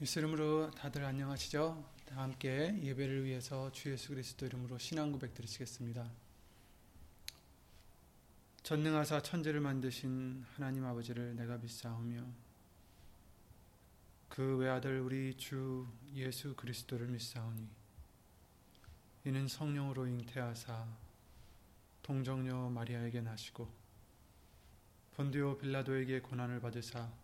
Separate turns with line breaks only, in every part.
예수 이름으로 다들 안녕하시죠? 다 함께 예배를 위해서 주 예수 그리스도 이름으로 신앙 고백 드리시겠습니다. 전능하사 천지를 만드신 하나님 아버지를 내가 믿사오며 그 외아들 우리 주 예수 그리스도를 믿사오니 이는 성령으로 잉태하사 동정녀 마리아에게 나시고 본디오 빌라도에게 고난을 받으사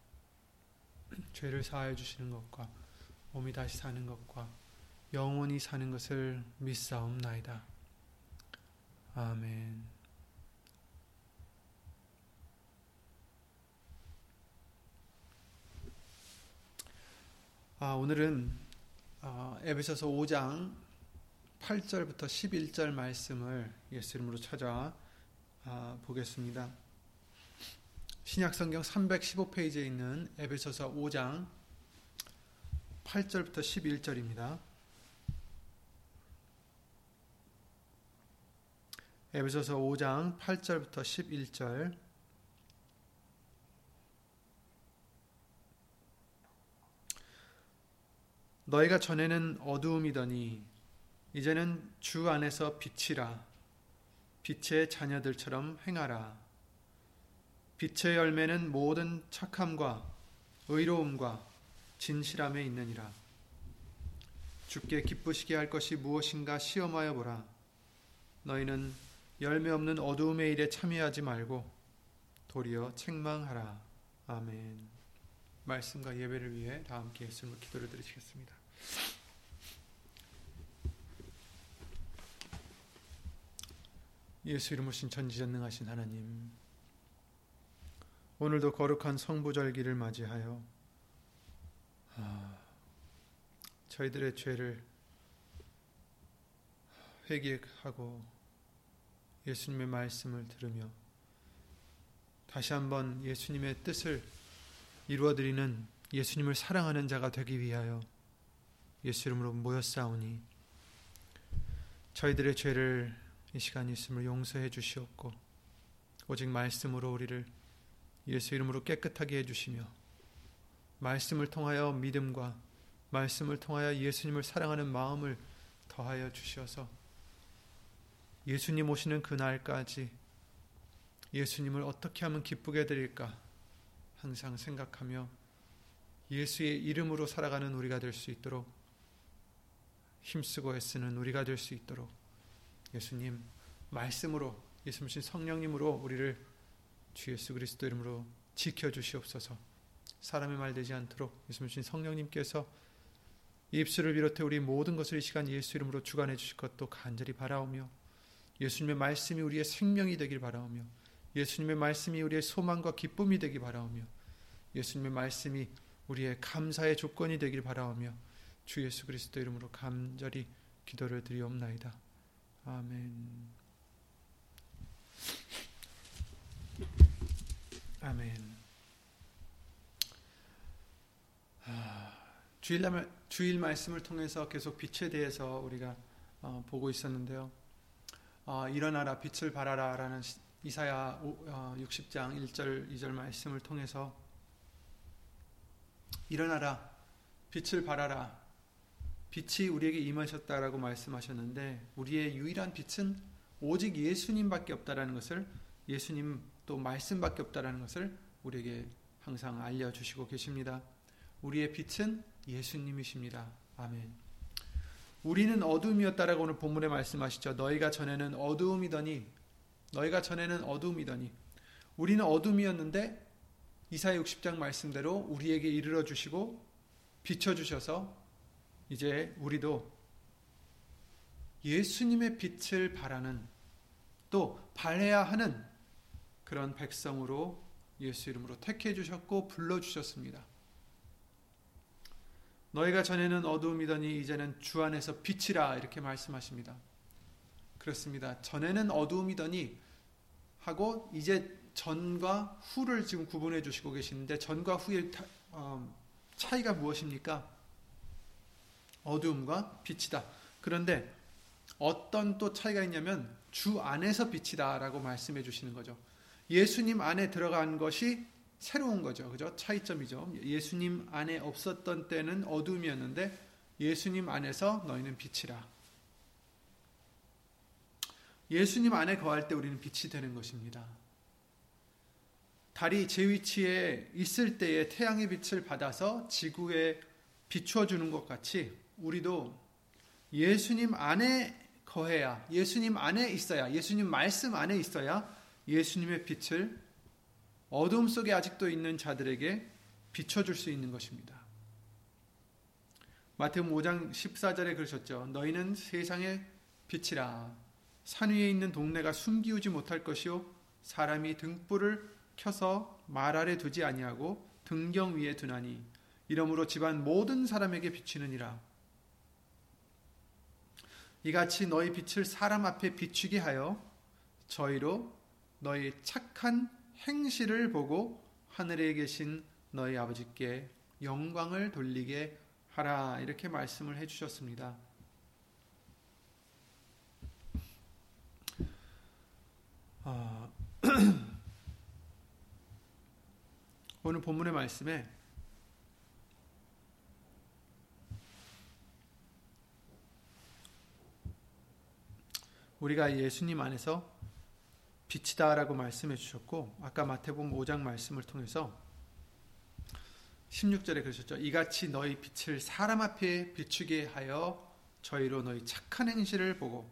죄를 사하여 주시는 것과 몸이 다시 사는 것과 영원히 사는 것을 믿사옵나이다. 아멘. 아, 오늘은 아, 에베소서 5장 8절부터 11절 말씀을 예수 이름으로 찾아 아, 보겠습니다. 신약성경 315페이지에 있는 에베소서 5장 8절부터 11절입니다. 에베소서 5장 8절부터 11절. 너희가 전에는 어두움이더니 이제는 주 안에서 빛이라. 빛의 자녀들처럼 행하라 빛의 열매는 모든 착함과 의로움과 진실함에 있느니라. 주께 기쁘시게 할 것이 무엇인가 시험하여 보라. 너희는 열매 없는 어두움의 일에 참여하지 말고 도리어 책망하라. 아멘. 말씀과 예배를 위해 다 함께 예수님을 기도를 드리시겠습니다. 예수 이름으로 신 전지전능하신 하나님 오늘도 거룩한 성부절기를 맞이하여 아, 저희들의 죄를 회개하고 예수님의 말씀을 들으며 다시 한번 예수님의 뜻을 이루어드리는 예수님을 사랑하는 자가 되기 위하여 예수 이름으로 모였사오니 저희들의 죄를 이 시간 있음을 용서해 주시옵고 오직 말씀으로 우리를 예수 이름으로 깨끗하게 해주시며 말씀을 통하여 믿음과 말씀을 통하여 예수님을 사랑하는 마음을 더하여 주셔서 예수님 오시는 그날까지 예수님을 어떻게 하면 기쁘게 드릴까 항상 생각하며 예수의 이름으로 살아가는 우리가 될 수 있도록 힘쓰고 애쓰는 우리가 될 수 있도록 예수님 말씀으로 예수님 성령님으로 우리를 주 예수 그리스도 이름으로 지켜 주시옵소서. 사람의 말 되지 않도록 예수님 성령님께서 입술을 비롯해 우리 모든 것을 이 시간 예수 이름으로 주관해 주실 것도 간절히 바라오며 예수님의 말씀이 우리의 생명이 되길 바라오며 예수님의 말씀이 우리의 소망과 기쁨이 되길 바라오며 예수님의 말씀이 우리의 감사의 조건이 되길 바라오며 주 예수 그리스도 이름으로 간절히 기도를 드리옵나이다. 아멘. 아멘. 아, 주일, 주일 말씀을 통해서 계속 빛에 대해서 우리가 어, 보고 있었는데요. 어, 일어나라 빛을 발하라 라는 이사야 60장 1절 2절 말씀을 통해서 일어나라 빛을 발하라 빛이 우리에게 임하셨다라고 말씀하셨는데 우리의 유일한 빛은 오직 예수님밖에 없다라는 것을 예수님 또 말씀밖에 없다라는 것을 우리에게 항상 알려 주시고 계십니다. 우리의 빛은 예수님이십니다. 아멘. 우리는 어둠이었다라고 오늘 본문에 말씀하시죠. 너희가 전에는 어두움이더니 너희가 전에는 어둠이더니 우리는 어둠이었는데 이사야 60장 말씀대로 우리에게 이르러 주시고 비춰 주셔서 이제 우리도 예수님의 빛을 바라는 또 발해야 하는 그런 백성으로 예수 이름으로 택해 주셨고 불러 주셨습니다. 너희가 전에는 어두움이더니 이제는 주 안에서 빛이라 이렇게 말씀하십니다. 그렇습니다. 전에는 어두움이더니 하고 이제 전과 후를 지금 구분해 주시고 계시는데 전과 후의 어, 차이가 무엇입니까? 어두움과 빛이다. 그런데 어떤 또 차이가 있냐면 주 안에서 빛이다라고 말씀해 주시는 거죠. 예수님 안에 들어간 것이 새로운 거죠. 그죠? 차이점이죠. 예수님 안에 없었던 때는 어둠이었는데 예수님 안에서 너희는 빛이라. 예수님 안에 거할 때 우리는 빛이 되는 것입니다. 달이 제 위치에 있을 때에 태양의 빛을 받아서 지구에 비추어 주는 것 같이 우리도 예수님 안에 거해야 예수님 안에 있어야 예수님 말씀 안에 있어야 예수님의 빛을 어둠 속에 아직도 있는 자들에게 비춰줄 수 있는 것입니다. 마태복음 5장 14절에 그러셨죠. 너희는 세상의 빛이라 산 위에 있는 동네가 숨기우지 못할 것이요 사람이 등불을 켜서 말 아래 두지 아니하고 등경 위에 두나니 이러므로 집안 모든 사람에게 비치느니라. 이같이 너희 빛을 사람 앞에 비추게 하여 저희로 너희 착한 행실을 보고 하늘에 계신 너희 아버지께 영광을 돌리게 하라 이렇게 말씀을 해 주셨습니다. 아, 오늘 본문의 말씀에 우리가 예수님 안에서 빛이다라고 말씀해 주셨고 아까 마태복음 5장 말씀을 통해서 16절에 그러셨죠. 이같이 너희 빛을 사람 앞에 비추게 하여 저희로 너희 착한 행실을 보고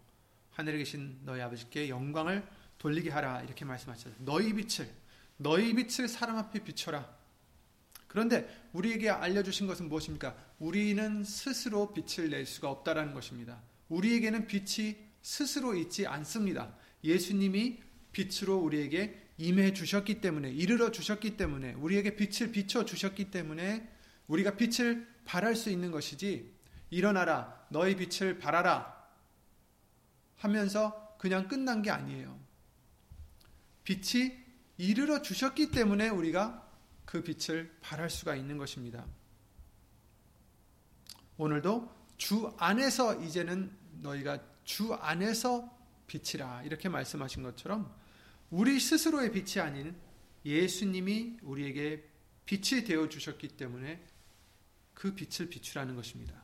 하늘에 계신 너희 아버지께 영광을 돌리게 하라 이렇게 말씀하셨어요. 너희 빛을 너희 빛을 사람 앞에 비춰라. 그런데 우리에게 알려주신 것은 무엇입니까? 우리는 스스로 빛을 낼 수가 없다라는 것입니다. 우리에게는 빛이 스스로 있지 않습니다. 예수님이 빛으로 우리에게 임해 주셨기 때문에 이르러 주셨기 때문에 우리에게 빛을 비춰 주셨기 때문에 우리가 빛을 발할 수 있는 것이지 일어나라 너희 빛을 발하라 하면서 그냥 끝난 게 아니에요. 빛이 이르러 주셨기 때문에 우리가 그 빛을 발할 수가 있는 것입니다. 오늘도 주 안에서 이제는 너희가 주 안에서 빛이라 이렇게 말씀하신 것처럼 우리 스스로의 빛이 아닌 예수님이 우리에게 빛이 되어 주셨기 때문에 그 빛을 비추라는 것입니다.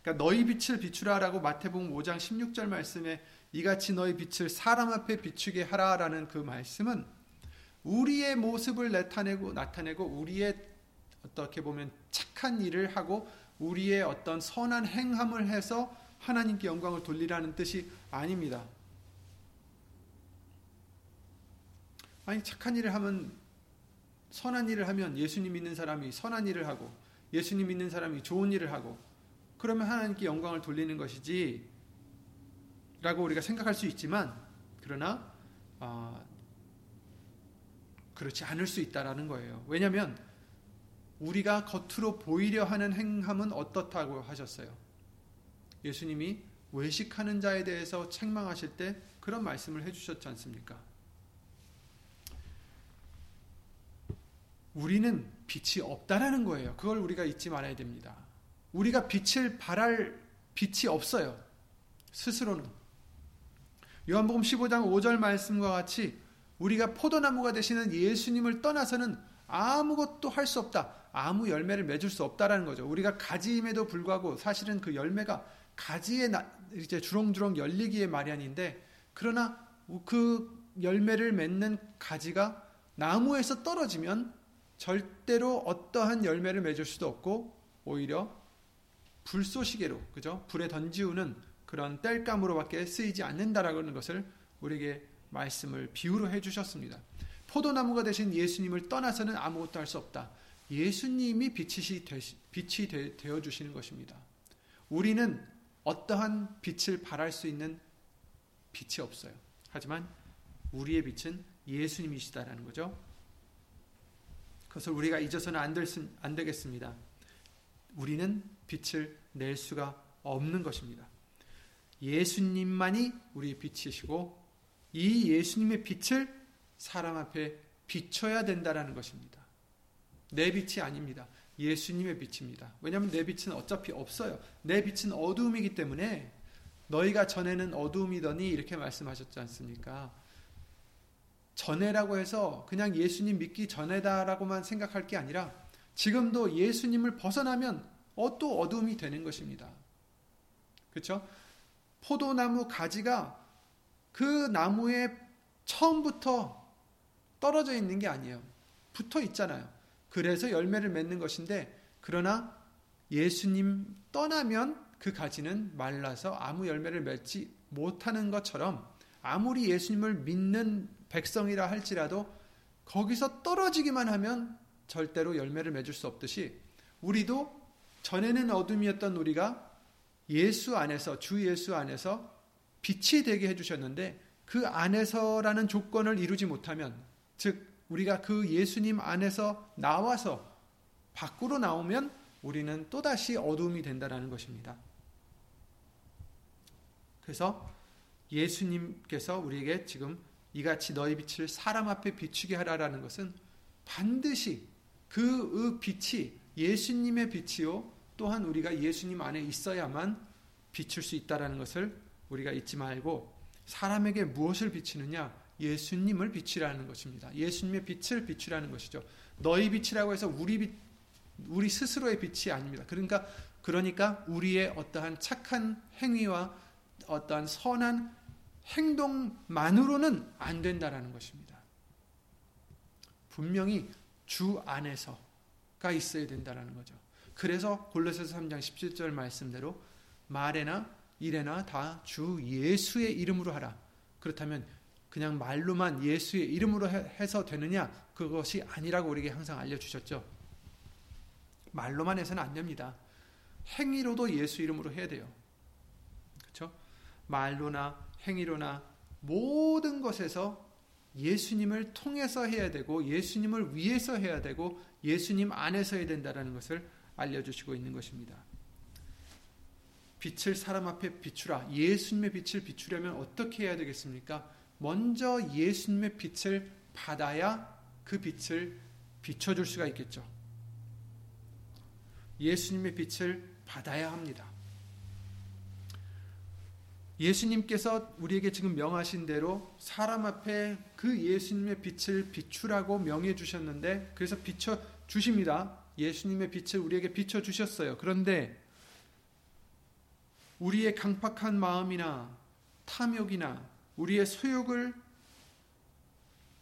그러니까 너희 빛을 비추라라고 마태복음 5장 16절 말씀에 이같이 너희 빛을 사람 앞에 비추게 하라라는 그 말씀은 우리의 모습을 나타내고 나타내고 우리의 어떻게 보면 착한 일을 하고 우리의 어떤 선한 행함을 해서 하나님께 영광을 돌리라는 뜻이 아닙니다. 아니 착한 일을 하면 선한 일을 하면 예수님 믿는 사람이 선한 일을 하고 예수님 믿는 사람이 좋은 일을 하고 그러면 하나님께 영광을 돌리는 것이지 라고 우리가 생각할 수 있지만 그러나 어, 그렇지 않을 수 있다라는 거예요. 왜냐하면 우리가 겉으로 보이려 하는 행함은 어떻다고 하셨어요. 예수님이 외식하는 자에 대해서 책망하실 때 그런 말씀을 해주셨지 않습니까? 우리는 빛이 없다라는 거예요. 그걸 우리가 잊지 말아야 됩니다. 우리가 빛을 발할 빛이 없어요. 스스로는. 요한복음 15장 5절 말씀과 같이 우리가 포도나무가 되시는 예수님을 떠나서는 아무것도 할 수 없다. 아무 열매를 맺을 수 없다라는 거죠. 우리가 가지임에도 불구하고 사실은 그 열매가 가지에 이제 주렁주렁 열리기에 마련인데 그러나 그 열매를 맺는 가지가 나무에서 떨어지면 절대로 어떠한 열매를 맺을 수도 없고 오히려 불쏘시개로 그죠? 불에 던지우는 그런 땔감으로밖에 쓰이지 않는다라는 것을 우리에게 말씀을 비유로 해 주셨습니다. 포도나무가 되신 예수님을 떠나서는 아무것도 할 수 없다. 예수님이 빛이, 빛이 되어 주시는 것입니다. 우리는 어떠한 빛을 발할 수 있는 빛이 없어요. 하지만 우리의 빛은 예수님이시다라는 거죠. 그것을 우리가 잊어서는 안, 될, 안 되겠습니다. 우리는 빛을 낼 수가 없는 것입니다. 예수님만이 우리의 빛이시고 이 예수님의 빛을 사람 앞에 비춰야 된다라는 것입니다. 내 빛이 아닙니다. 예수님의 빛입니다. 왜냐하면 내 빛은 어차피 없어요. 내 빛은 어두움이기 때문에 너희가 전에는 어두움이더니 이렇게 말씀하셨지 않습니까? 전에라고 해서 그냥 예수님 믿기 전에다라고만 생각할 게 아니라 지금도 예수님을 벗어나면 어, 또 어두움이 되는 것입니다. 그렇죠? 포도나무 가지가 그 나무에 처음부터 떨어져 있는 게 아니에요. 붙어 있잖아요. 그래서 열매를 맺는 것인데 그러나 예수님 떠나면 그 가지는 말라서 아무 열매를 맺지 못하는 것처럼 아무리 예수님을 믿는 백성이라 할지라도 거기서 떨어지기만 하면 절대로 열매를 맺을 수 없듯이 우리도 전에는 어둠이었던 우리가 예수 안에서 주 예수 안에서 빛이 되게 해 주셨는데 그 안에서라는 조건을 이루지 못하면 즉 우리가 그 예수님 안에서 나와서 밖으로 나오면 우리는 또다시 어두움이 된다라는 것입니다. 그래서 예수님께서 우리에게 지금 이같이 너희 빛을 사람 앞에 비추게 하라라는 것은 반드시 그 빛이 예수님의 빛이요 또한 우리가 예수님 안에 있어야만 비출 수 있다라는 것을 우리가 잊지 말고 사람에게 무엇을 비치느냐 예수님을 비치라는 것입니다. 예수님의 빛을 비추라는 것이죠. 너희 빛이라고 해서 우리 빛 우리 스스로의 빛이 아닙니다. 그러니까 그러니까 우리의 어떠한 착한 행위와 어떠한 선한 행동만으로는 안 된다라는 것입니다. 분명히 주 안에서가 있어야 된다라는 거죠. 그래서 골로새서 3장 17절 말씀대로 말에나 일에나 다 주 예수의 이름으로 하라. 그렇다면 그냥 말로만 예수의 이름으로 해서 되느냐? 그것이 아니라고 우리에게 항상 알려주셨죠. 말로만 해서는 안 됩니다. 행위로도 예수 이름으로 해야 돼요. 그렇죠? 말로나 행위로나 모든 것에서 예수님을 통해서 해야 되고 예수님을 위해서 해야 되고 예수님 안에서 해야 된다는 것을 알려주시고 있는 것입니다. 빛을 사람 앞에 비추라. 예수님의 빛을 비추려면 어떻게 해야 되겠습니까? 먼저 예수님의 빛을 받아야 그 빛을 비춰줄 수가 있겠죠. 예수님의 빛을 받아야 합니다. 예수님께서 우리에게 지금 명하신 대로 사람 앞에 그 예수님의 빛을 비추라고 명해 주셨는데 그래서 비춰 주십니다. 예수님의 빛을 우리에게 비춰 주셨어요. 그런데 우리의 강팍한 마음이나 탐욕이나 우리의 소욕을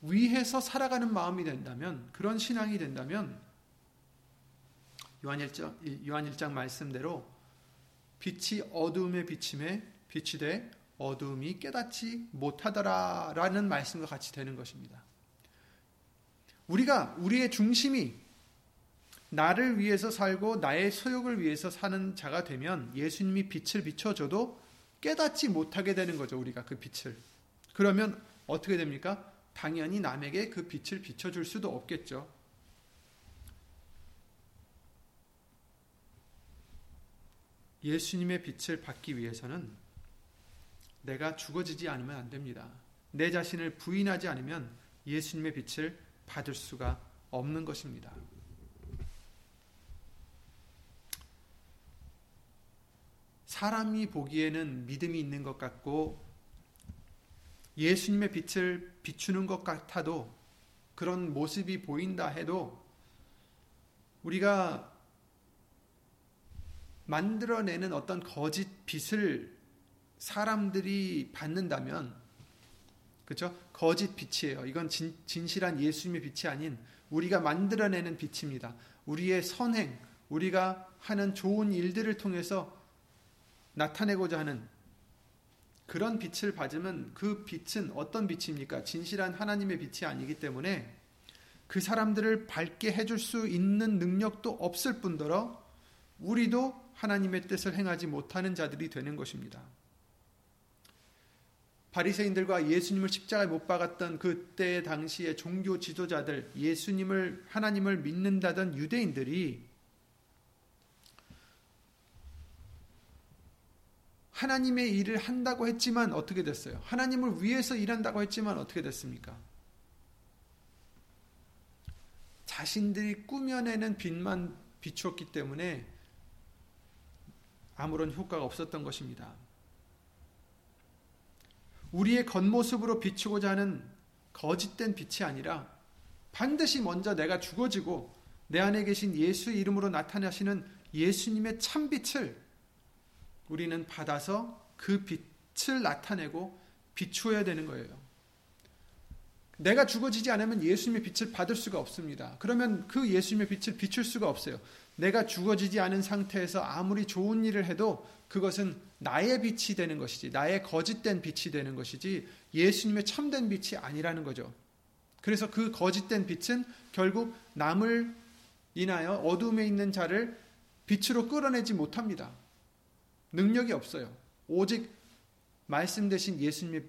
위해서 살아가는 마음이 된다면 그런 신앙이 된다면 요한 1장, 요한 1장 말씀대로 빛이 어두움에 비침에 빛이 돼 어두움이 깨닫지 못하더라 라는 말씀과 같이 되는 것입니다. 우리가 우리의 중심이 나를 위해서 살고 나의 소욕을 위해서 사는 자가 되면 예수님이 빛을 비춰줘도 깨닫지 못하게 되는 거죠. 우리가 그 빛을. 그러면 어떻게 됩니까? 당연히 남에게 그 빛을 비춰줄 수도 없겠죠. 예수님의 빛을 받기 위해서는 내가 죽어지지 않으면 안 됩니다. 내 자신을 부인하지 않으면 예수님의 빛을 받을 수가 없는 것입니다. 사람이 보기에는 믿음이 있는 것 같고 예수님의 빛을 비추는 것 같아도 그런 모습이 보인다 해도 우리가 만들어내는 어떤 거짓 빛을 사람들이 받는다면 그렇죠? 거짓 빛이에요. 이건 진, 진실한 예수님의 빛이 아닌 우리가 만들어내는 빛입니다. 우리의 선행, 우리가 하는 좋은 일들을 통해서 나타내고자 하는 그런 빛을 받으면 그 빛은 어떤 빛입니까? 진실한 하나님의 빛이 아니기 때문에 그 사람들을 밝게 해줄 수 있는 능력도 없을 뿐더러 우리도 하나님의 뜻을 행하지 못하는 자들이 되는 것입니다. 바리새인들과 예수님을 십자가에 못 박았던 그때 당시의 종교 지도자들, 예수님을 하나님을 믿는다던 유대인들이 하나님의 일을 한다고 했지만 어떻게 됐어요? 하나님을 위해서 일한다고 했지만 어떻게 됐습니까? 자신들이 꾸며내는 빛만 비추었기 때문에 아무런 효과가 없었던 것입니다. 우리의 겉모습으로 비추고자 하는 거짓된 빛이 아니라 반드시 먼저 내가 죽어지고 내 안에 계신 예수 이름으로 나타나시는 예수님의 참빛을 우리는 받아서 그 빛을 나타내고 비추어야 되는 거예요. 내가 죽어지지 않으면 예수님의 빛을 받을 수가 없습니다. 그러면 그 예수님의 빛을 비출 수가 없어요. 내가 죽어지지 않은 상태에서 아무리 좋은 일을 해도 그것은 나의 빛이 되는 것이지, 나의 거짓된 빛이 되는 것이지, 예수님의 참된 빛이 아니라는 거죠. 그래서 그 거짓된 빛은 결국 남을 인하여 어둠에 있는 자를 빛으로 끌어내지 못합니다. 능력이 없어요. 오직 말씀 대신 예수님의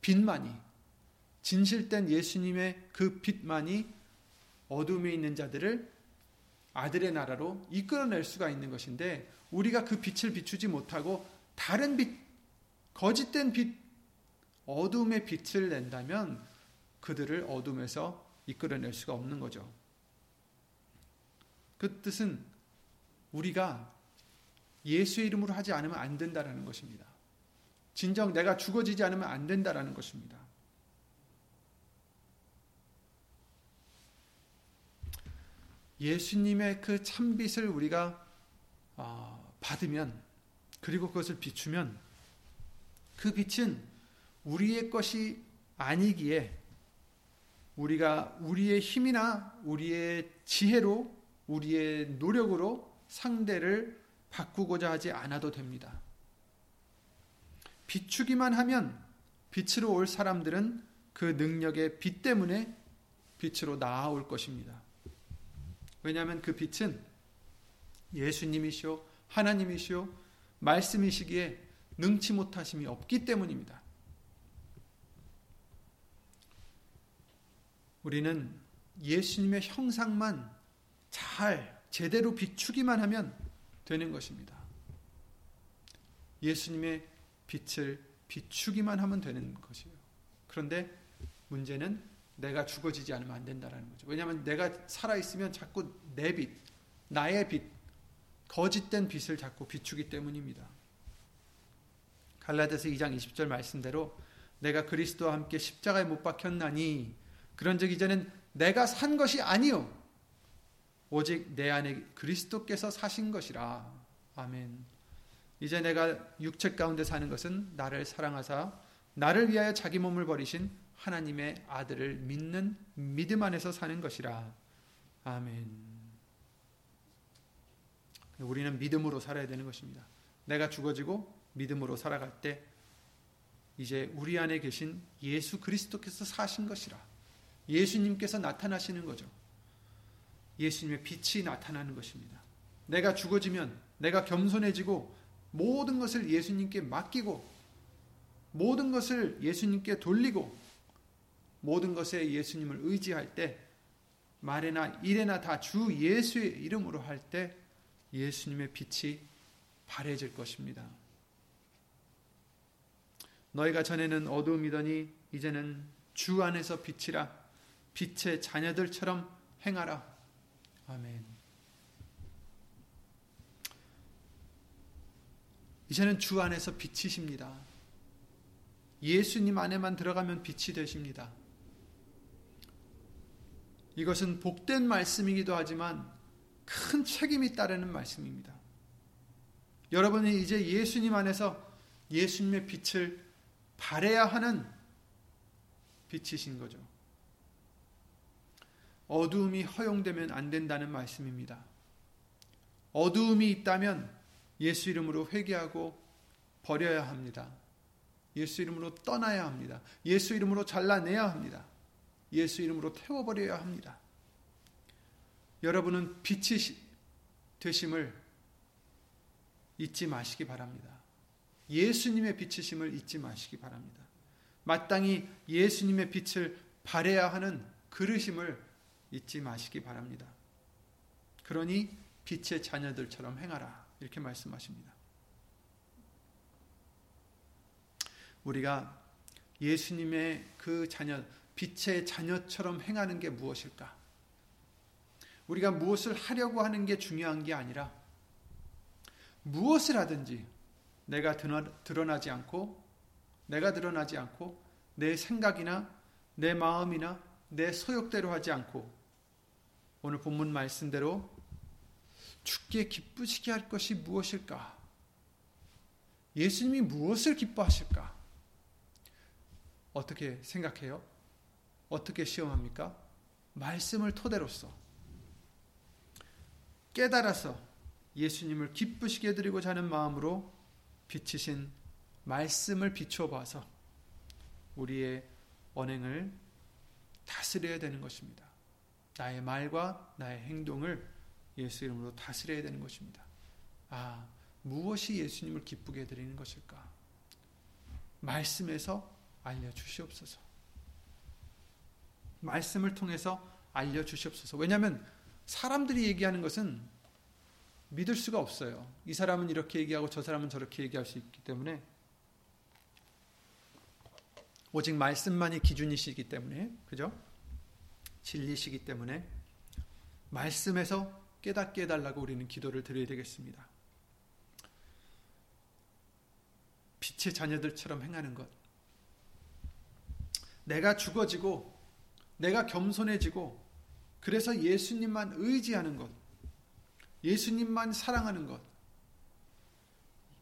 빛만이, 진실된 예수님의 그 빛만이 어둠에 있는 자들을 아들의 나라로 이끌어낼 수가 있는 것인데, 우리가 그 빛을 비추지 못하고 다른 빛, 거짓된 빛, 어둠의 빛을 낸다면 그들을 어둠에서 이끌어낼 수가 없는 거죠. 그 뜻은 우리가 예수의 이름으로 하지 않으면 안 된다라는 것입니다. 진정 내가 죽어지지 않으면 안 된다라는 것입니다. 예수님의 그 참빛을 우리가 어, 받으면 그리고 그것을 비추면 그 빛은 우리의 것이 아니기에 우리가 우리의 힘이나 우리의 지혜로 우리의 노력으로 상대를 바꾸고자 하지 않아도 됩니다. 비추기만 하면 빛으로 올 사람들은 그 능력의 빛 때문에 빛으로 나아올 것입니다. 왜냐하면 그 빛은 예수님이시오, 하나님이시오, 말씀이시기에 능치 못하심이 없기 때문입니다. 우리는 예수님의 형상만 잘 제대로 비추기만 하면 되는 것입니다. 예수님의 빛을 비추기만 하면 되는 것이에요. 그런데 문제는 내가 죽어지지 않으면 안 된다는 거죠. 왜냐하면 내가 살아있으면 자꾸 내 빛, 나의 빛, 거짓된 빛을 자꾸 비추기 때문입니다. 갈라디아서 2장 20절 말씀대로 내가 그리스도와 함께 십자가에 못 박혔나니 그런즉 이제는 내가 산 것이 아니요 오직 내 안에 그리스도께서 사신 것이라. 아멘. 이제 내가 육체 가운데 사는 것은 나를 사랑하사 나를 위하여 자기 몸을 버리신 하나님의 아들을 믿는 믿음 안에서 사는 것이라. 아멘. 우리는 믿음으로 살아야 되는 것입니다. 내가 죽어지고 믿음으로 살아갈 때 이제 우리 안에 계신 예수 그리스도께서 사신 것이라. 예수님께서 나타나시는 거죠. 예수님의 빛이 나타나는 것입니다. 내가 죽어지면 내가 겸손해지고 모든 것을 예수님께 맡기고 모든 것을 예수님께 돌리고 모든 것에 예수님을 의지할 때 말에나 일에나 다 주 예수의 이름으로 할 때 예수님의 빛이 바래질 것입니다. 너희가 전에는 어두움이더니 이제는 주 안에서 빛이라 빛의 자녀들처럼 행하라. 아멘. 이제는 주 안에서 빛이십니다. 예수님 안에만 들어가면 빛이 되십니다. 이것은 복된 말씀이기도 하지만 큰 책임이 따르는 말씀입니다. 여러분이 이제 예수님 안에서 예수님의 빛을 발해야 하는 빛이신 거죠. 어두움이 허용되면 안 된다는 말씀입니다. 어두움이 있다면 예수 이름으로 회개하고 버려야 합니다. 예수 이름으로 떠나야 합니다. 예수 이름으로 잘라내야 합니다. 예수 이름으로 태워버려야 합니다. 여러분은 빛이 되심을 잊지 마시기 바랍니다. 예수님의 빛이심을 잊지 마시기 바랍니다. 마땅히 예수님의 빛을 발해야 하는 그릇임을 잊지 마시기 바랍니다. 그러니 빛의 자녀들처럼 행하라. 이렇게 말씀하십니다. 우리가 예수님의 그 자녀, 빛의 자녀처럼 행하는 게 무엇일까? 우리가 무엇을 하려고 하는 게 중요한 게 아니라 무엇을 하든지 내가 드러나지 않고 내가 드러나지 않고 내 생각이나 내 마음이나 내 소욕대로 하지 않고 오늘 본문 말씀대로 죽게 기쁘시게 할 것이 무엇일까? 예수님이 무엇을 기뻐하실까? 어떻게 생각해요? 어떻게 시험합니까? 말씀을 토대로서 깨달아서 예수님을 기쁘시게 드리고자 하는 마음으로 비치신 말씀을 비추어 봐서 우리의 언행을 다스려야 되는 것입니다. 나의 말과 나의 행동을 예수 이름으로 다스려야 되는 것입니다. 아, 무엇이 예수님을 기쁘게 드리는 것일까? 말씀에서 알려 주시옵소서. 말씀을 통해서 알려주시옵소서. 왜냐하면 사람들이 얘기하는 것은 믿을 수가 없어요. 이 사람은 이렇게 얘기하고 저 사람은 저렇게 얘기할 수 있기 때문에 오직 말씀만이 기준이시기 때문에 그죠? 진리시기 때문에 말씀에서 깨닫게 해달라고 우리는 기도를 드려야 되겠습니다. 빛의 자녀들처럼 행하는 것. 내가 죽어지고, 내가 겸손해지고, 그래서 예수님만 의지하는 것. 예수님만 사랑하는 것.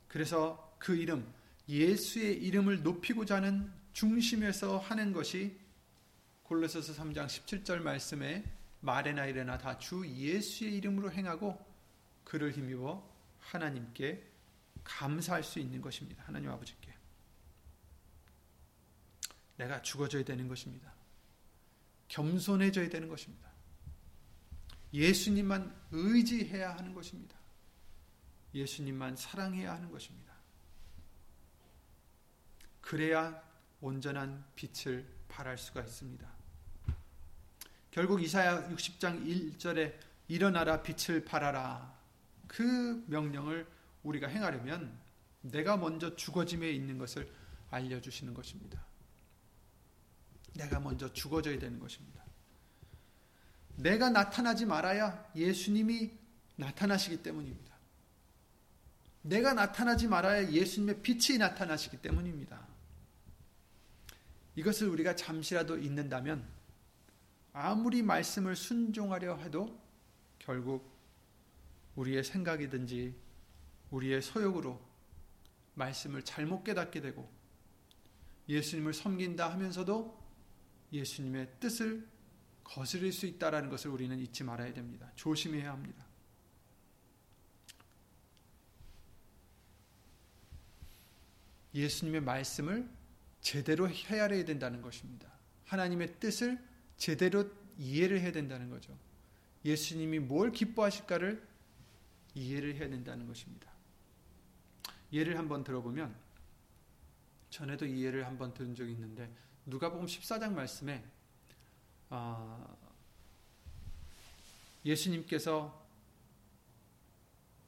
그래서 그 이름, 예수의 이름을 높이고자 하는 중심에서 하는 것이 골로새서 3장 17절 말씀에 말에나 이래나 다 주 예수의 이름으로 행하고 그를 힘입어 하나님께 감사할 수 있는 것입니다. 하나님 아버지께. 내가 죽어져야 되는 것입니다. 겸손해져야 되는 것입니다. 예수님만 의지해야 하는 것입니다. 예수님만 사랑해야 하는 것입니다. 그래야 온전한 빛을 발할 수가 있습니다. 결국 이사야 60장 1절에 일어나라 빛을 발하라 그 명령을 우리가 행하려면 내가 먼저 죽어짐에 있는 것을 알려주시는 것입니다. 내가 먼저 죽어져야 되는 것입니다. 내가 나타나지 말아야 예수님이 나타나시기 때문입니다. 내가 나타나지 말아야 예수님의 빛이 나타나시기 때문입니다. 이것을 우리가 잠시라도 잊는다면 아무리 말씀을 순종하려 해도 결국 우리의 생각이든지 우리의 소욕으로 말씀을 잘못 깨닫게 되고 예수님을 섬긴다 하면서도 예수님의 뜻을 거스릴 수 있다라는 것을 우리는 잊지 말아야 됩니다. 조심해야 합니다. 예수님의 말씀을 제대로 헤아려야 된다는 것입니다. 하나님의 뜻을 제대로 이해를 해야 된다는 거죠. 예수님이 뭘 기뻐하실까를 이해를 해야 된다는 것입니다. 예를 한번 들어보면 전에도 이 예를 한번 들은 적이 있는데 누가복음 14장 말씀에 어, 예수님께서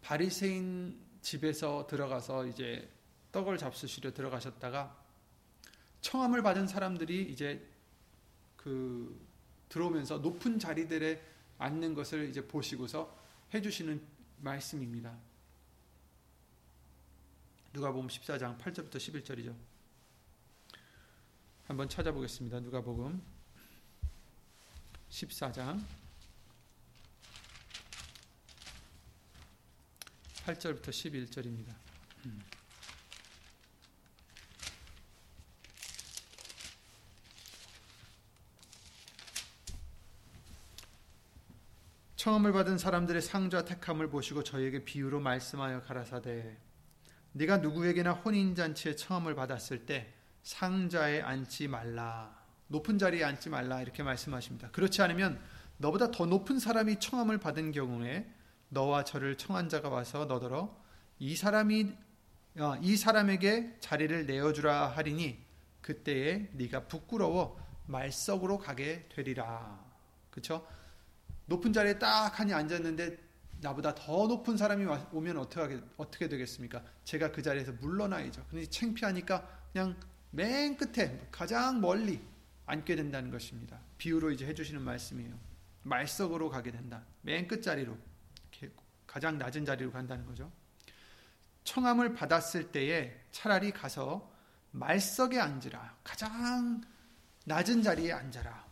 바리새인 집에서 들어가서 이제 떡을 잡수시려 들어가셨다가 청함을 받은 사람들이 이제 그 들어오면서 높은 자리들에 앉는 것을 이제 보시고서 해주시는 말씀입니다. 누가복음 14장 8절부터 11절이죠. 한번 찾아보겠습니다. 누가복음 14장 8절부터 11절입니다. 청함을 받은 사람들의 상좌 택함을 보시고 저에게 비유로 말씀하여 가라사대 네가 누구에게나 혼인 잔치에 청함을 받았을 때 상자에 앉지 말라 높은 자리에 앉지 말라 이렇게 말씀하십니다. 그렇지 않으면 너보다 더 높은 사람이 청함을 받은 경우에 너와 저를 청한 자가 와서 너더러 이 사람이 어, 이 사람에게 자리를 내어주라 하리니 그때에 네가 부끄러워 말석으로 가게 되리라. 그렇죠? 높은 자리에 딱 하니 앉았는데 나보다 더 높은 사람이 오면 어떻게, 어떻게 되겠습니까? 제가 그 자리에서 물러나야죠. 근데 창피하니까 그냥 맨 끝에 가장 멀리 앉게 된다는 것입니다. 비유로 이제 해주시는 말씀이에요. 말석으로 가게 된다. 맨 끝자리로 가장 낮은 자리로 간다는 거죠. 청함을 받았을 때에 차라리 가서 말석에 앉으라. 가장 낮은 자리에 앉아라.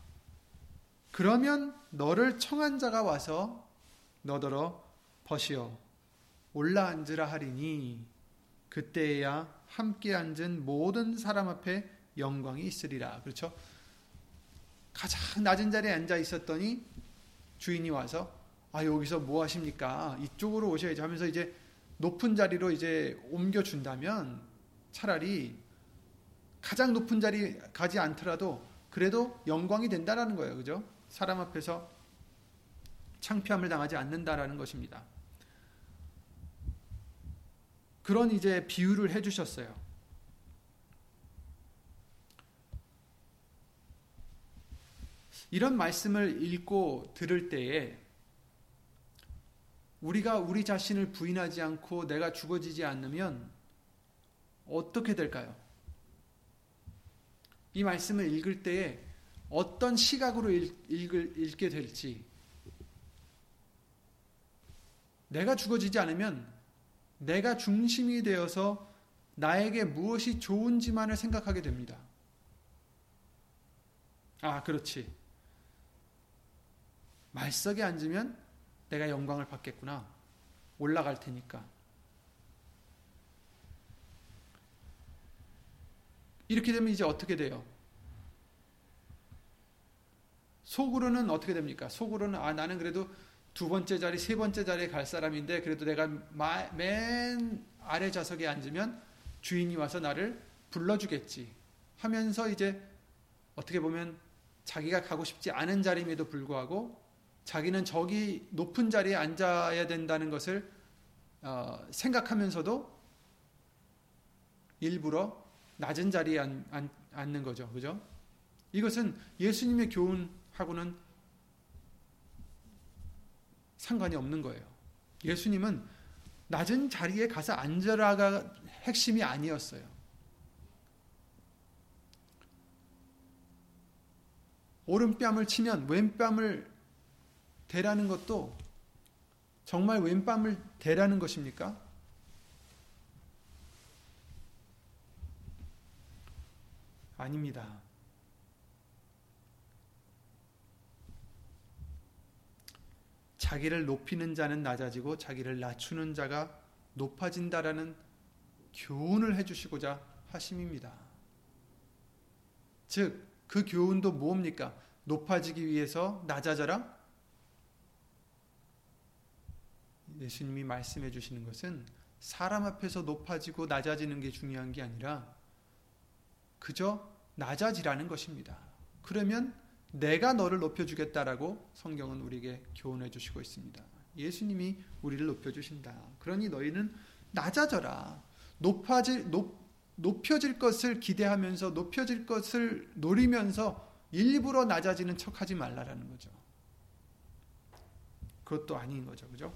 그러면 너를 청한 자가 와서 너더러 벗이어 올라 앉으라 하리니 그때야 함께 앉은 모든 사람 앞에 영광이 있으리라. 그렇죠? 가장 낮은 자리에 앉아 있었더니 주인이 와서 아 여기서 뭐 하십니까? 이쪽으로 오셔야지 하면서 이제 높은 자리로 이제 옮겨 준다면 차라리 가장 높은 자리 가지 않더라도 그래도 영광이 된다라는 거예요. 그죠? 사람 앞에서 창피함을 당하지 않는다라는 것입니다. 그런 이제 비유를 해 주셨어요. 이런 말씀을 읽고 들을 때에 우리가 우리 자신을 부인하지 않고 내가 죽어지지 않으면 어떻게 될까요? 이 말씀을 읽을 때에 어떤 시각으로 읽, 읽게 될지 내가 죽어지지 않으면 내가 중심이 되어서 나에게 무엇이 좋은지만을 생각하게 됩니다. 아, 그렇지. 말석에 앉으면 내가 영광을 받겠구나. 올라갈 테니까. 이렇게 되면 이제 어떻게 돼요? 속으로는 어떻게 됩니까? 속으로는 아 나는 그래도 두 번째 자리, 세 번째 자리에 갈 사람인데 그래도 내가 마, 맨 아래 좌석에 앉으면 주인이 와서 나를 불러주겠지 하면서 이제 어떻게 보면 자기가 가고 싶지 않은 자리임에도 불구하고 자기는 저기 높은 자리에 앉아야 된다는 것을 어, 생각하면서도 일부러 낮은 자리에 앉, 앉, 앉는 거죠. 그죠? 이것은 예수님의 교훈하고는 상관이 없는 거예요. 예수님은 낮은 자리에 가서 앉으라가 핵심이 아니었어요. 오른뺨을 치면 왼뺨을 대라는 것도 정말 왼뺨을 대라는 것입니까? 아닙니다. 자기를 높이는 자는 낮아지고 자기를 낮추는 자가 높아진다라는 교훈을 해주시고자 하심입니다. 즉, 그 교훈도 뭡니까? 높아지기 위해서 낮아져라? 예수님이 말씀해 주시는 것은 사람 앞에서 높아지고 낮아지는 게 중요한 게 아니라 그저 낮아지라는 것입니다. 그러면 내가 너를 높여주겠다라고 성경은 우리에게 교훈해 주시고 있습니다. 예수님이 우리를 높여주신다. 그러니 너희는 낮아져라. 높아질, 높, 높여질 것을 기대하면서 높여질 것을 노리면서 일부러 낮아지는 척 하지 말라라는 거죠. 그것도 아닌 거죠. 그죠?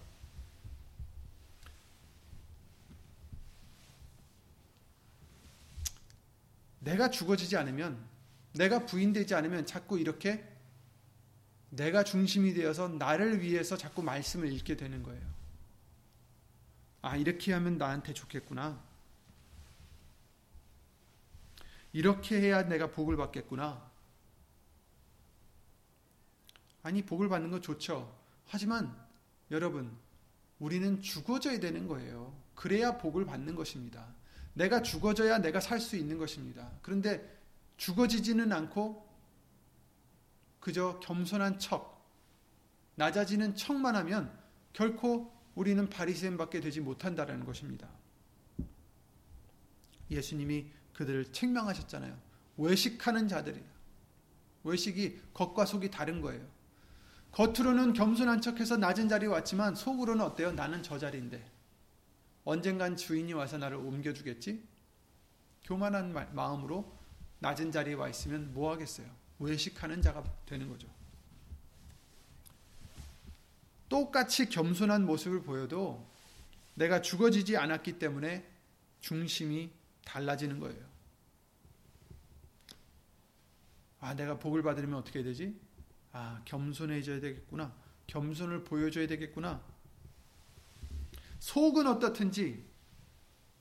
내가 죽어지지 않으면, 내가 부인되지 않으면 자꾸 이렇게 내가 중심이 되어서 나를 위해서 자꾸 말씀을 읽게 되는 거예요. 아, 이렇게 하면 나한테 좋겠구나. 이렇게 해야 내가 복을 받겠구나. 아니, 복을 받는 건 좋죠. 하지만 여러분, 우리는 죽어져야 되는 거예요. 그래야 복을 받는 것입니다. 내가 죽어져야 내가 살 수 있는 것입니다. 그런데 죽어지지는 않고 그저 겸손한 척, 낮아지는 척만 하면 결코 우리는 바리새인밖에 되지 못한다라는 것입니다. 예수님이 그들을 책망하셨잖아요. 외식하는 자들이다. 외식이 겉과 속이 다른 거예요. 겉으로는 겸손한 척해서 낮은 자리에 왔지만 속으로는 어때요? 나는 저 자리인데. 언젠간 주인이 와서 나를 옮겨주겠지? 교만한 마음으로 낮은 자리에 와 있으면 뭐 하겠어요? 외식하는 자가 되는 거죠. 똑같이 겸손한 모습을 보여도 내가 죽어지지 않았기 때문에 중심이 달라지는 거예요. 아, 내가 복을 받으려면 어떻게 되지? 아, 겸손해져야 되겠구나. 겸손을 보여줘야 되겠구나. 속은 어떻든지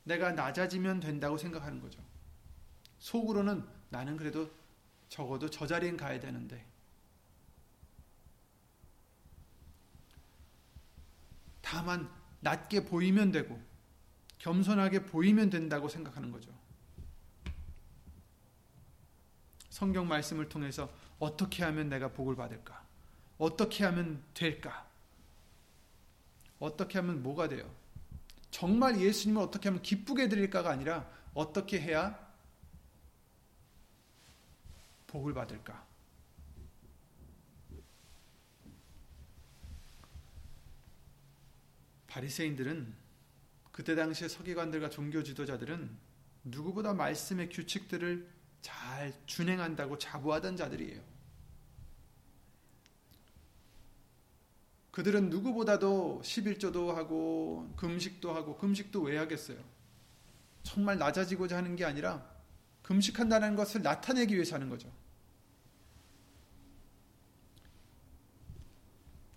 내가 낮아지면 된다고 생각하는 거죠. 속으로는 나는 그래도 적어도 저 자리엔 가야 되는데. 다만 낮게 보이면 되고 겸손하게 보이면 된다고 생각하는 거죠. 성경 말씀을 통해서 어떻게 하면 내가 복을 받을까? 어떻게 하면 될까? 어떻게 하면 뭐가 돼요? 정말 예수님을 어떻게 하면 기쁘게 드릴까가 아니라 어떻게 해야 복을 받을까? 바리새인들은 그때 당시에 서기관들과 종교 지도자들은 누구보다 말씀의 규칙들을 잘 준행한다고 자부하던 자들이에요. 그들은 누구보다도 11조도 하고 금식도 하고 금식도 왜 하겠어요? 정말 낮아지고자 하는 게 아니라 금식한다는 것을 나타내기 위해서 하는 거죠.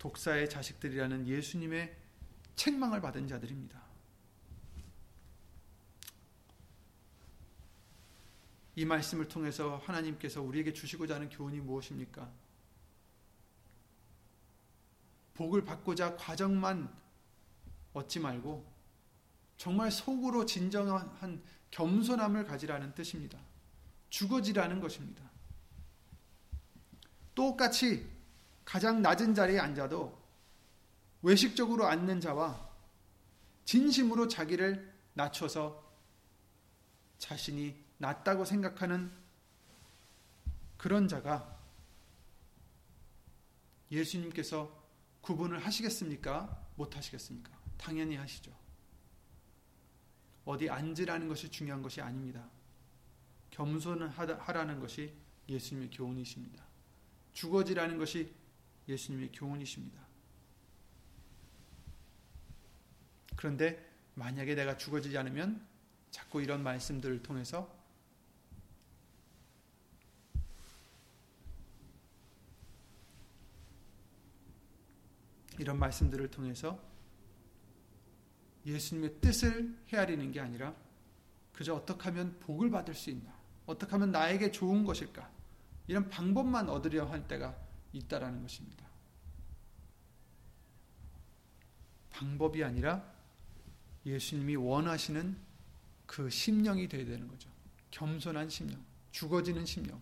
독사의 자식들이라는 예수님의 책망을 받은 자들입니다. 이 말씀을 통해서 하나님께서 우리에게 주시고자 하는 교훈이 무엇입니까? 복을 받고자 과정만 얻지 말고 정말 속으로 진정한 겸손함을 가지라는 뜻입니다. 죽어지라는 것입니다. 똑같이 가장 낮은 자리에 앉아도 외식적으로 앉는 자와 진심으로 자기를 낮춰서 자신이 낮다고 생각하는 그런 자가 예수님께서 구분을 하시겠습니까? 못 하시겠습니까? 당연히 하시죠. 어디 앉으라는 것이 중요한 것이 아닙니다. 겸손을 하라는 것이 예수님의 교훈이십니다. 죽어지라는 것이 예수님의 교훈이십니다. 그런데 만약에 내가 죽어지지 않으면 자꾸 이런 말씀들을 통해서 이런 말씀들을 통해서 예수님의 뜻을 헤아리는 게 아니라 그저 어떻게 하면 복을 받을 수 있나? 어떻게 하면 나에게 좋은 것일까? 이런 방법만 얻으려 할 때가 있다라는 것입니다. 방법이 아니라 예수님이 원하시는 그 심령이 되어야 되는 거죠. 겸손한 심령, 죽어지는 심령.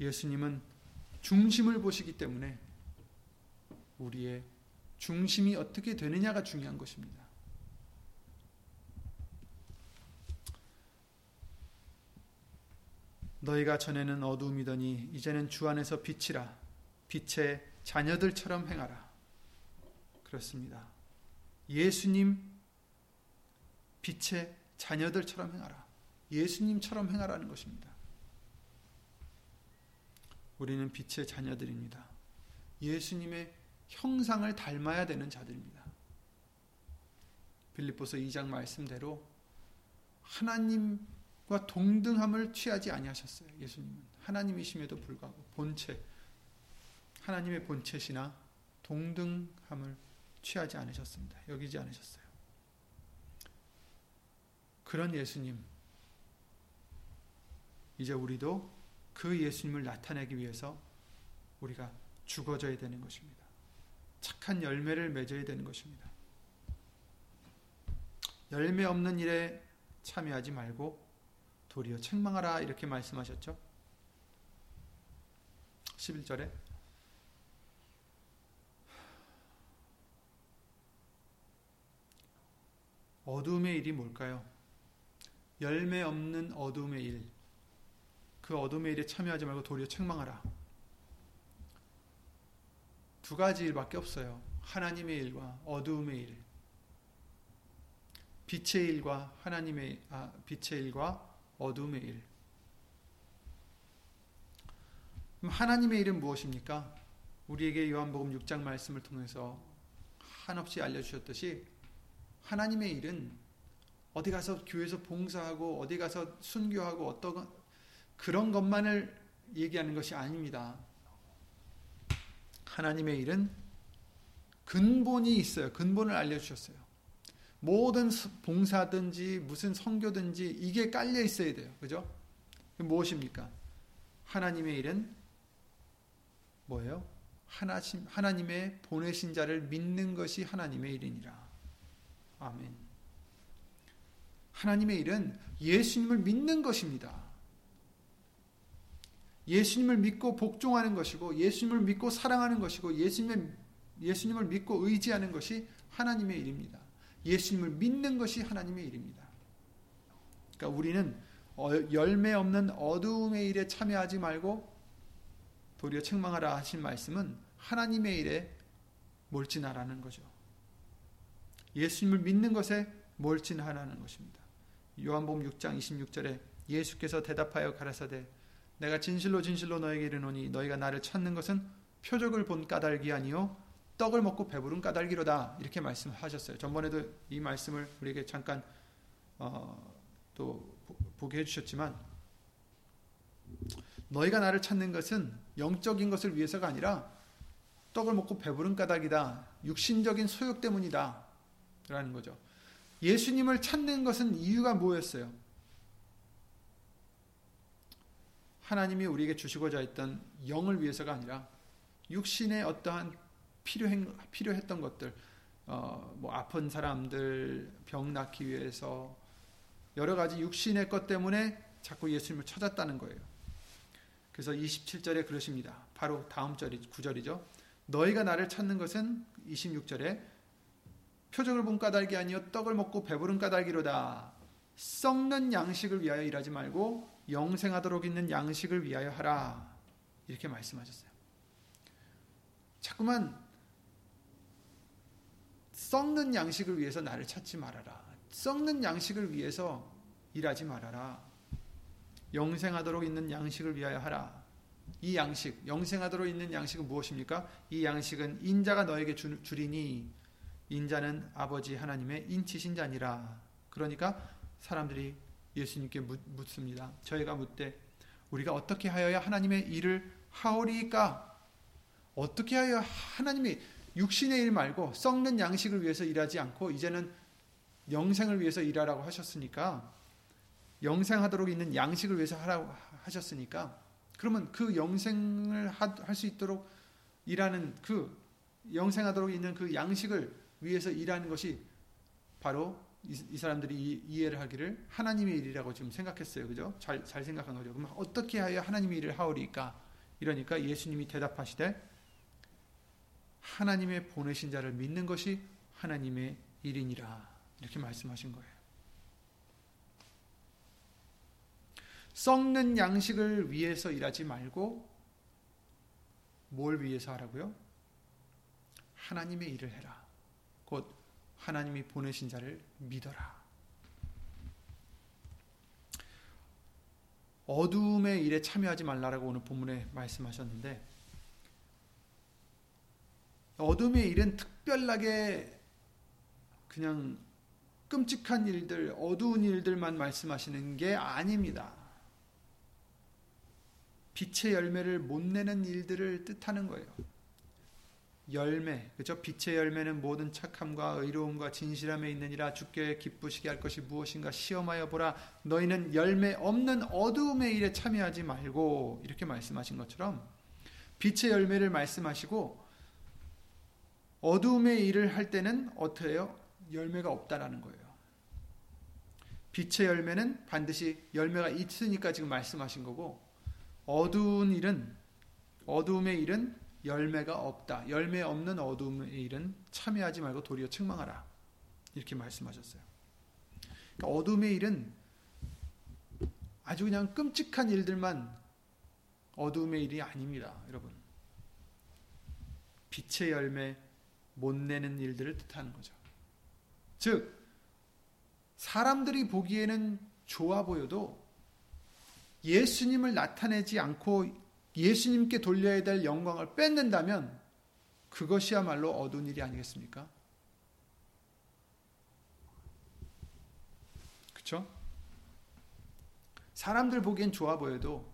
예수님은 중심을 보시기 때문에 우리의 중심이 어떻게 되느냐가 중요한 것입니다. 너희가 전에는 어두움이더니 이제는 주 안에서 빛이라 빛의 자녀들처럼 행하라. 그렇습니다. 예수님 빛의 자녀들처럼 행하라. 예수님처럼 행하라는 것입니다. 우리는 빛의 자녀들입니다. 예수님의 형상을 닮아야 되는 자들입니다. 빌립보서 2장 말씀대로 하나님 과 동등함을 취하지 아니하셨어요. 예수님은 하나님이심에도 불구하고 본체 하나님의 본체시나 동등함을 취하지 않으셨습니다. 여기지 않으셨어요. 그런 예수님 이제 우리도 그 예수님을 나타내기 위해서 우리가 죽어져야 되는 것입니다. 착한 열매를 맺어야 되는 것입니다. 열매 없는 일에 참여하지 말고 도리어 책망하라 이렇게 말씀하셨죠. 11절에 어둠의 일이 뭘까요? 열매 없는 어둠의 일. 그 어둠의 일에 참여하지 말고 도리어 책망하라. 두 가지 일밖에 없어요. 하나님의 일과 어두움의 일. 빛의 일과 하나님의 아, 빛의 일과 어두움의 일. 하나님의 일은 무엇입니까? 우리에게 요한복음 6장 말씀을 통해서 한없이 알려주셨듯이 하나님의 일은 어디 가서 교회에서 봉사하고 어디 가서 순교하고 어떤 그런 것만을 얘기하는 것이 아닙니다. 하나님의 일은 근본이 있어요. 근본을 알려주셨어요. 모든 봉사든지 무슨 성교든지 이게 깔려 있어야 돼요. 그죠? 무엇입니까? 하나님의 일은 뭐예요? 하나님, 하나님의 보내신 자를 믿는 것이 하나님의 일이니라. 아멘. 하나님의 일은 예수님을 믿는 것입니다. 예수님을 믿고 복종하는 것이고 예수님을 믿고 사랑하는 것이고 예수님의 예수님을 믿고 의지하는 것이 하나님의 일입니다. 예수님을 믿는 것이 하나님의 일입니다. 그러니까 우리는 어, 열매 없는 어두움의 일에 참여하지 말고 도리어 책망하라 하신 말씀은 하나님의 일에 몰진하라는 거죠. 예수님을 믿는 것에 몰진하라는 것입니다. 요한복음 6장 26절에 예수께서 대답하여 가라사대 내가 진실로 진실로 너에게 이르노니 너희가 나를 찾는 것은 표적을 본 까닭이 아니요 떡을 먹고 배부른 까닭이로다 이렇게 말씀하셨어요. 전번에도 이 말씀을 우리에게 잠깐 어, 또 보게 해주셨지만 너희가 나를 찾는 것은 영적인 것을 위해서가 아니라 떡을 먹고 배부른 까닭이다. 육신적인 소욕 때문이다. 라는 거죠. 예수님을 찾는 것은 이유가 뭐였어요? 하나님이 우리에게 주시고자 했던 영을 위해서가 아니라 육신의 어떠한 필요했, 필요했던 것들, 어, 뭐 아픈 사람들 병 낫기 위해서 여러 가지 육신의 것 때문에 자꾸 예수님을 찾았다는 거예요. 그래서 27절에 그러십니다. 바로 다음 절이 9절이죠. 너희가 나를 찾는 것은 26절에 표적을 본 까닭이 아니요 떡을 먹고 배부른 까닭이로다. 썩는 양식을 위하여 일하지 말고 영생하도록 있는 양식을 위하여 하라. 이렇게 말씀하셨어요. 자꾸만 썩는 양식을 위해서 나를 찾지 말아라. 썩는 양식을 위해서 일하지 말아라. 영생하도록 있는 양식을 위하여 하라. 이 양식, 영생하도록 있는 양식은 무엇입니까? 이 양식은 인자가 너에게 주, 주리니 인자는 아버지 하나님의 인치신 자니라. 그러니까 사람들이 예수님께 묻, 습니다 저희가 묻되 우리가 어떻게 하여야 하나님의 일을 하오리까? 어떻게 하여 하나님이 육신의 일 말고 썩는 양식을 위해서 일하지 않고 이제는 영생을 위해서 일하라고 하셨으니까 영생하도록 있는 양식을 위해서 하라고 하셨으니까 그러면 그 영생을 할 수 있도록 일하는 그 영생하도록 있는 그 양식을 위해서 일하는 것이 바로 이, 사람들이 이 해를 하기를 하나님의 일이라고 지금 생각했어요. 그죠? 잘, 잘 생각한 거죠. 그럼 어떻게 하여 하나님의 일을 하오리까? 이러니까 예수님이 대답하시되 하나님의 보내신 자를 믿는 것이 하나님의 일이니라. 이렇게 말씀하신 거예요. 썩는 양식을 위해서 일하지 말고 뭘 위해서 하라고요? 하나님의 일을 해라. 곧 하나님이 보내신 자를 믿어라. 어두움의 일에 참여하지 말라라고 오늘 본문에 말씀하셨는데 어둠의 일은 특별하게 그냥 끔찍한 일들, 어두운 일들만 말씀하시는 게 아닙니다. 빛의 열매를 못 내는 일들을 뜻하는 거예요. 열매, 그죠? 빛의 열매는 모든 착함과 의로움과 진실함에 있느니라 주께 기쁘시게 할 것이 무엇인가 시험하여 보라. 너희는 열매 없는 어두움의 일에 참여하지 말고 이렇게 말씀하신 것처럼 빛의 열매를 말씀하시고 어두움의 일을 할 때는 해요? 열매가 없다라는 거예요. 빛의 열매는 반드시 열매가 있으니까 지금 말씀하신 거고 어두운 일은 어두움의 일은 열매가 없다. 열매 없는 어두움의 일은 참여하지 말고 도리어 책망하라. 이렇게 말씀하셨어요. 그러니까 어둠의 일은 아주 그냥 끔찍한 일들만 어두움의 일이 아닙니다, 여러분. 빛의 열매 못 내는 일들을 뜻하는 거죠. 즉 사람들이 보기에는 좋아 보여도 예수님을 나타내지 않고 예수님께 돌려야 될 영광을 뺏는다면 그것이야말로 어두운 일이 아니겠습니까? 그렇죠? 사람들 보기엔 좋아 보여도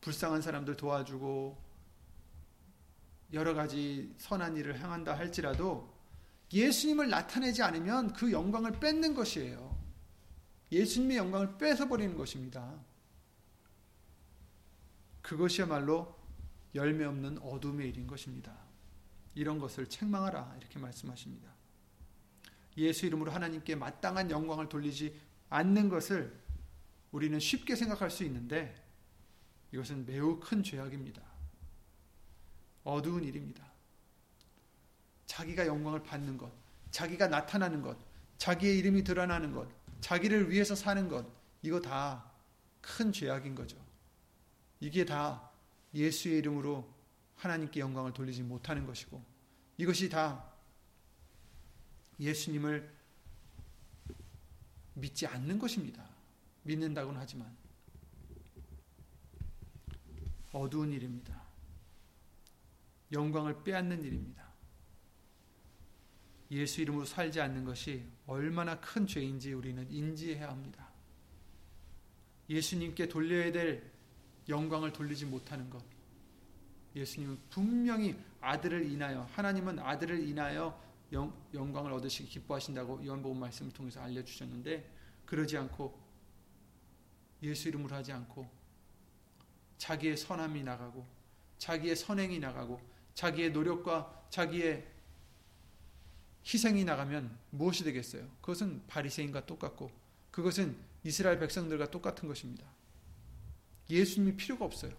불쌍한 사람들 도와주고 여러 가지 선한 일을 행한다 할지라도 예수님을 나타내지 않으면 그 영광을 뺏는 것이에요. 예수님의 영광을 뺏어버리는 것입니다. 그것이야말로 열매 없는 어둠의 일인 것입니다. 이런 것을 책망하라 이렇게 말씀하십니다. 예수 이름으로 하나님께 마땅한 영광을 돌리지 않는 것을 우리는 쉽게 생각할 수 있는데 이것은 매우 큰 죄악입니다. 어두운 일입니다. 자기가 영광을 받는 것, 자기가 나타나는 것, 자기의 이름이 드러나는 것, 자기를 위해서 사는 것, 이거 다 큰 죄악인 거죠. 이게 다 예수의 이름으로 하나님께 영광을 돌리지 못하는 것이고, 이것이 다 예수님을 믿지 않는 것입니다. 믿는다고는 하지만. 어두운 일입니다. 영광을 빼앗는 일입니다. 예수 이름으로 살지 않는 것이 얼마나 큰 죄인지 우리는 인지해야 합니다. 예수님께 돌려야 될 영광을 돌리지 못하는 것. 예수님은 분명히 아들을 인하여 하나님은 아들을 인하여 영, 영광을 얻으시기 기뻐하신다고 요한복음 말씀을 통해서 알려 주셨는데 그러지 않고 예수 이름으로 하지 않고 자기의 선함이 나가고 자기의 선행이 나가고 자기의 노력과 자기의 희생이 나가면 무엇이 되겠어요? 그것은 바리새인과 똑같고 그것은 이스라엘 백성들과 똑같은 것입니다. 예수님이 필요가 없어요.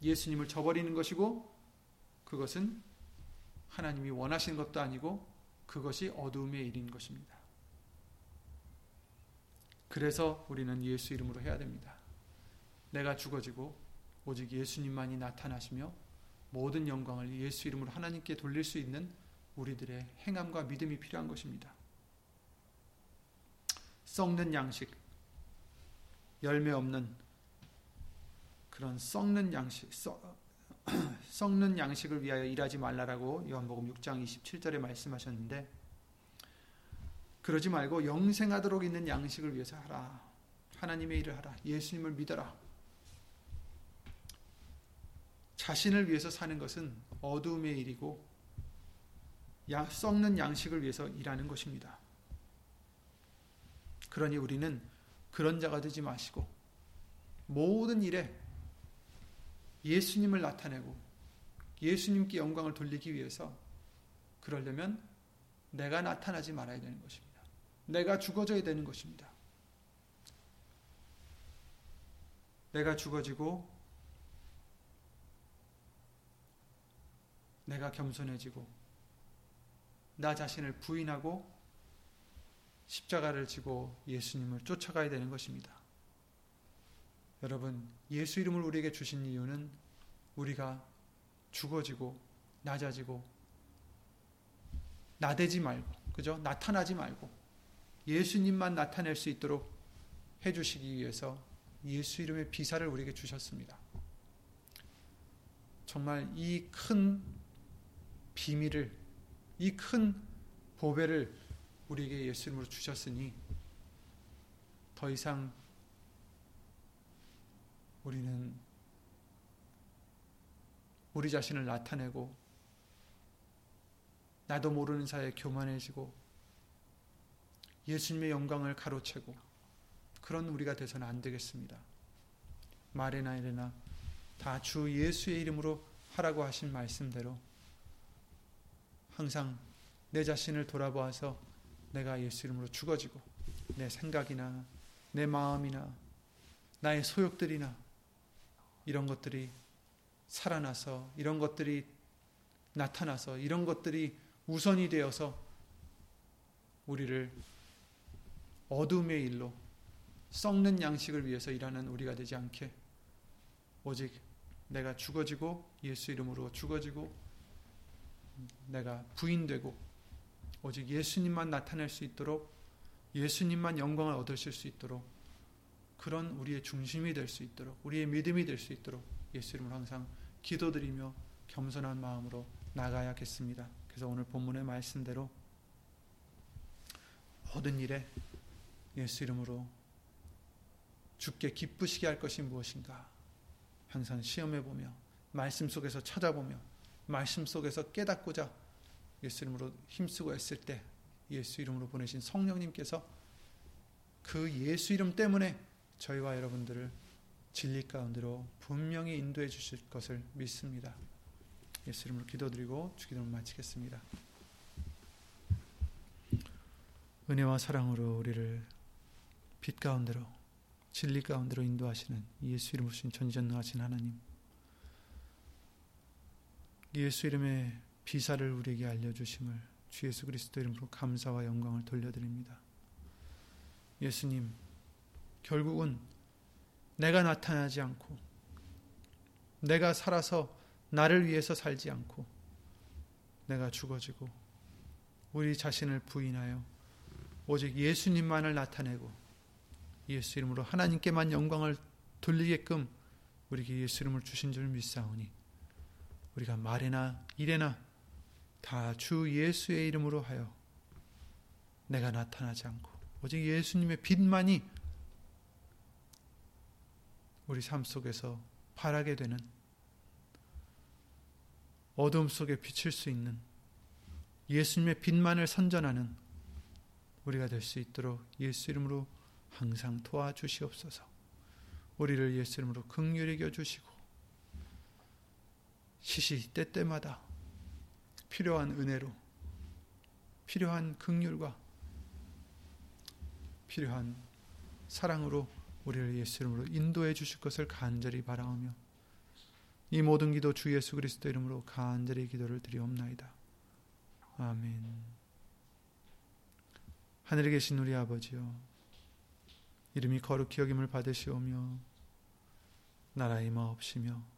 예수님을 저버리는 것이고 그것은 하나님이 원하시는 것도 아니고 그것이 어두움의 일인 것입니다. 그래서 우리는 예수 이름으로 해야 됩니다. 내가 죽어지고 오직 예수님만이 나타나시며 모든 영광을 예수 이름으로 하나님께 돌릴 수 있는 우리들의 행함과 믿음이 필요한 것입니다. 썩는 양식, 열매 없는 그런 썩는 양식, 썩, 썩는 양식을 위하여 일하지 말라라고 요한복음 6장 27절에 말씀하셨는데 그러지 말고 영생하도록 있는 양식을 위해서 하라. 하나님의 일을 하라. 예수님을 믿어라. 자신을 위해서 사는 것은 어두움의 일이고 썩는 양식을 위해서 일하는 것입니다. 그러니 우리는 그런 자가 되지 마시고 모든 일에 예수님을 나타내고 예수님께 영광을 돌리기 위해서 그러려면 내가 나타나지 말아야 되는 것입니다. 내가 죽어져야 되는 것입니다. 내가 죽어지고 내가 겸손해지고 나 자신을 부인하고 십자가를 지고 예수님을 쫓아가야 되는 것입니다. 여러분, 예수 이름을 우리에게 주신 이유는 우리가 죽어지고 낮아지고 나대지 말고 그죠? 나타나지 말고 예수님만 나타낼 수 있도록 해 주시기 위해서 예수 이름의 비사를 우리에게 주셨습니다. 정말 이큰 비밀을 이 큰 보배를 우리에게 예수님으로 주셨으니 더 이상 우리는 우리 자신을 나타내고 나도 모르는 사이에 교만해지고 예수님의 영광을 가로채고 그런 우리가 돼서는 안 되겠습니다. 말이나 이래나 다 주 예수의 이름으로 하라고 하신 말씀대로 항상 내 자신을 돌아보아서 내가 예수 이름으로 죽어지고 내 생각이나 내 마음이나 나의 소욕들이나 이런 것들이 살아나서 이런 것들이 나타나서 이런 것들이 우선이 되어서 우리를 어둠의 일로 썩는 양식을 위해서 일하는 우리가 되지 않게 오직 내가 죽어지고 예수 이름으로 죽어지고 내가 부인되고 오직 예수님만 나타낼 수 있도록 예수님만 영광을 얻으실 수 있도록 그런 우리의 중심이 될 수 있도록 우리의 믿음이 될 수 있도록 예수 이름으로 항상 기도드리며 겸손한 마음으로 나가야겠습니다. 그래서 오늘 본문의 말씀대로 모든 일에 예수 이름으로 주께 기쁘시게 할 것이 무엇인가 항상 시험해 보며 말씀 속에서 찾아보며 말씀 속에서 깨닫고자 예수 이름으로 힘쓰고 했을 때 예수 이름으로 보내신 성령님께서 그 예수 이름 때문에 저희와 여러분들을 진리 가운데로 분명히 인도해 주실 것을 믿습니다. 예수 이름으로 기도드리고 주기도를 마치겠습니다. 은혜와 사랑으로 우리를 빛 가운데로 진리 가운데로 인도하시는 예수 이름으로 신 전전능하신 하나님 예수 이름의 비사를 우리에게 알려주심을 주 예수 그리스도 이름으로 감사와 영광을 돌려드립니다. 예수님 결국은 내가 나타나지 않고 내가 살아서 나를 위해서 살지 않고 내가 죽어지고 우리 자신을 부인하여 오직 예수님만을 나타내고 예수 이름으로 하나님께만 영광을 돌리게끔 우리에게 예수 이름을 주신 줄 믿사오니 우리가 말이나 일에나 다 주 예수의 이름으로 하여 내가 나타나지 않고 오직 예수님의 빛만이 우리 삶 속에서 바라게 되는 어둠 속에 비칠 수 있는 예수님의 빛만을 선전하는 우리가 될 수 있도록 예수 이름으로 항상 도와주시옵소서. 우리를 예수 이름으로 극률히 여주시고 시시 때때마다 필요한 은혜로 필요한 극률과 필요한 사랑으로 우리를 예수 이름으로 인도해 주실 것을 간절히 바라오며 이 모든 기도 주 예수 그리스도 이름으로 간절히 기도를 드리옵나이다. 아멘. 하늘에 계신 우리 아버지여 이름이 거룩히 여김을 받으시오며 나라의 마옵시며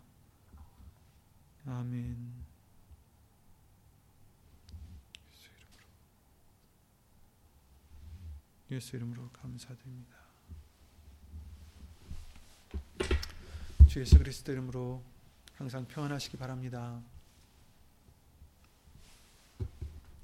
아멘. 예수 이름으로 감사드립니다. 주 예수 그리스도 이름으로 항상 평안하시기 바랍니다.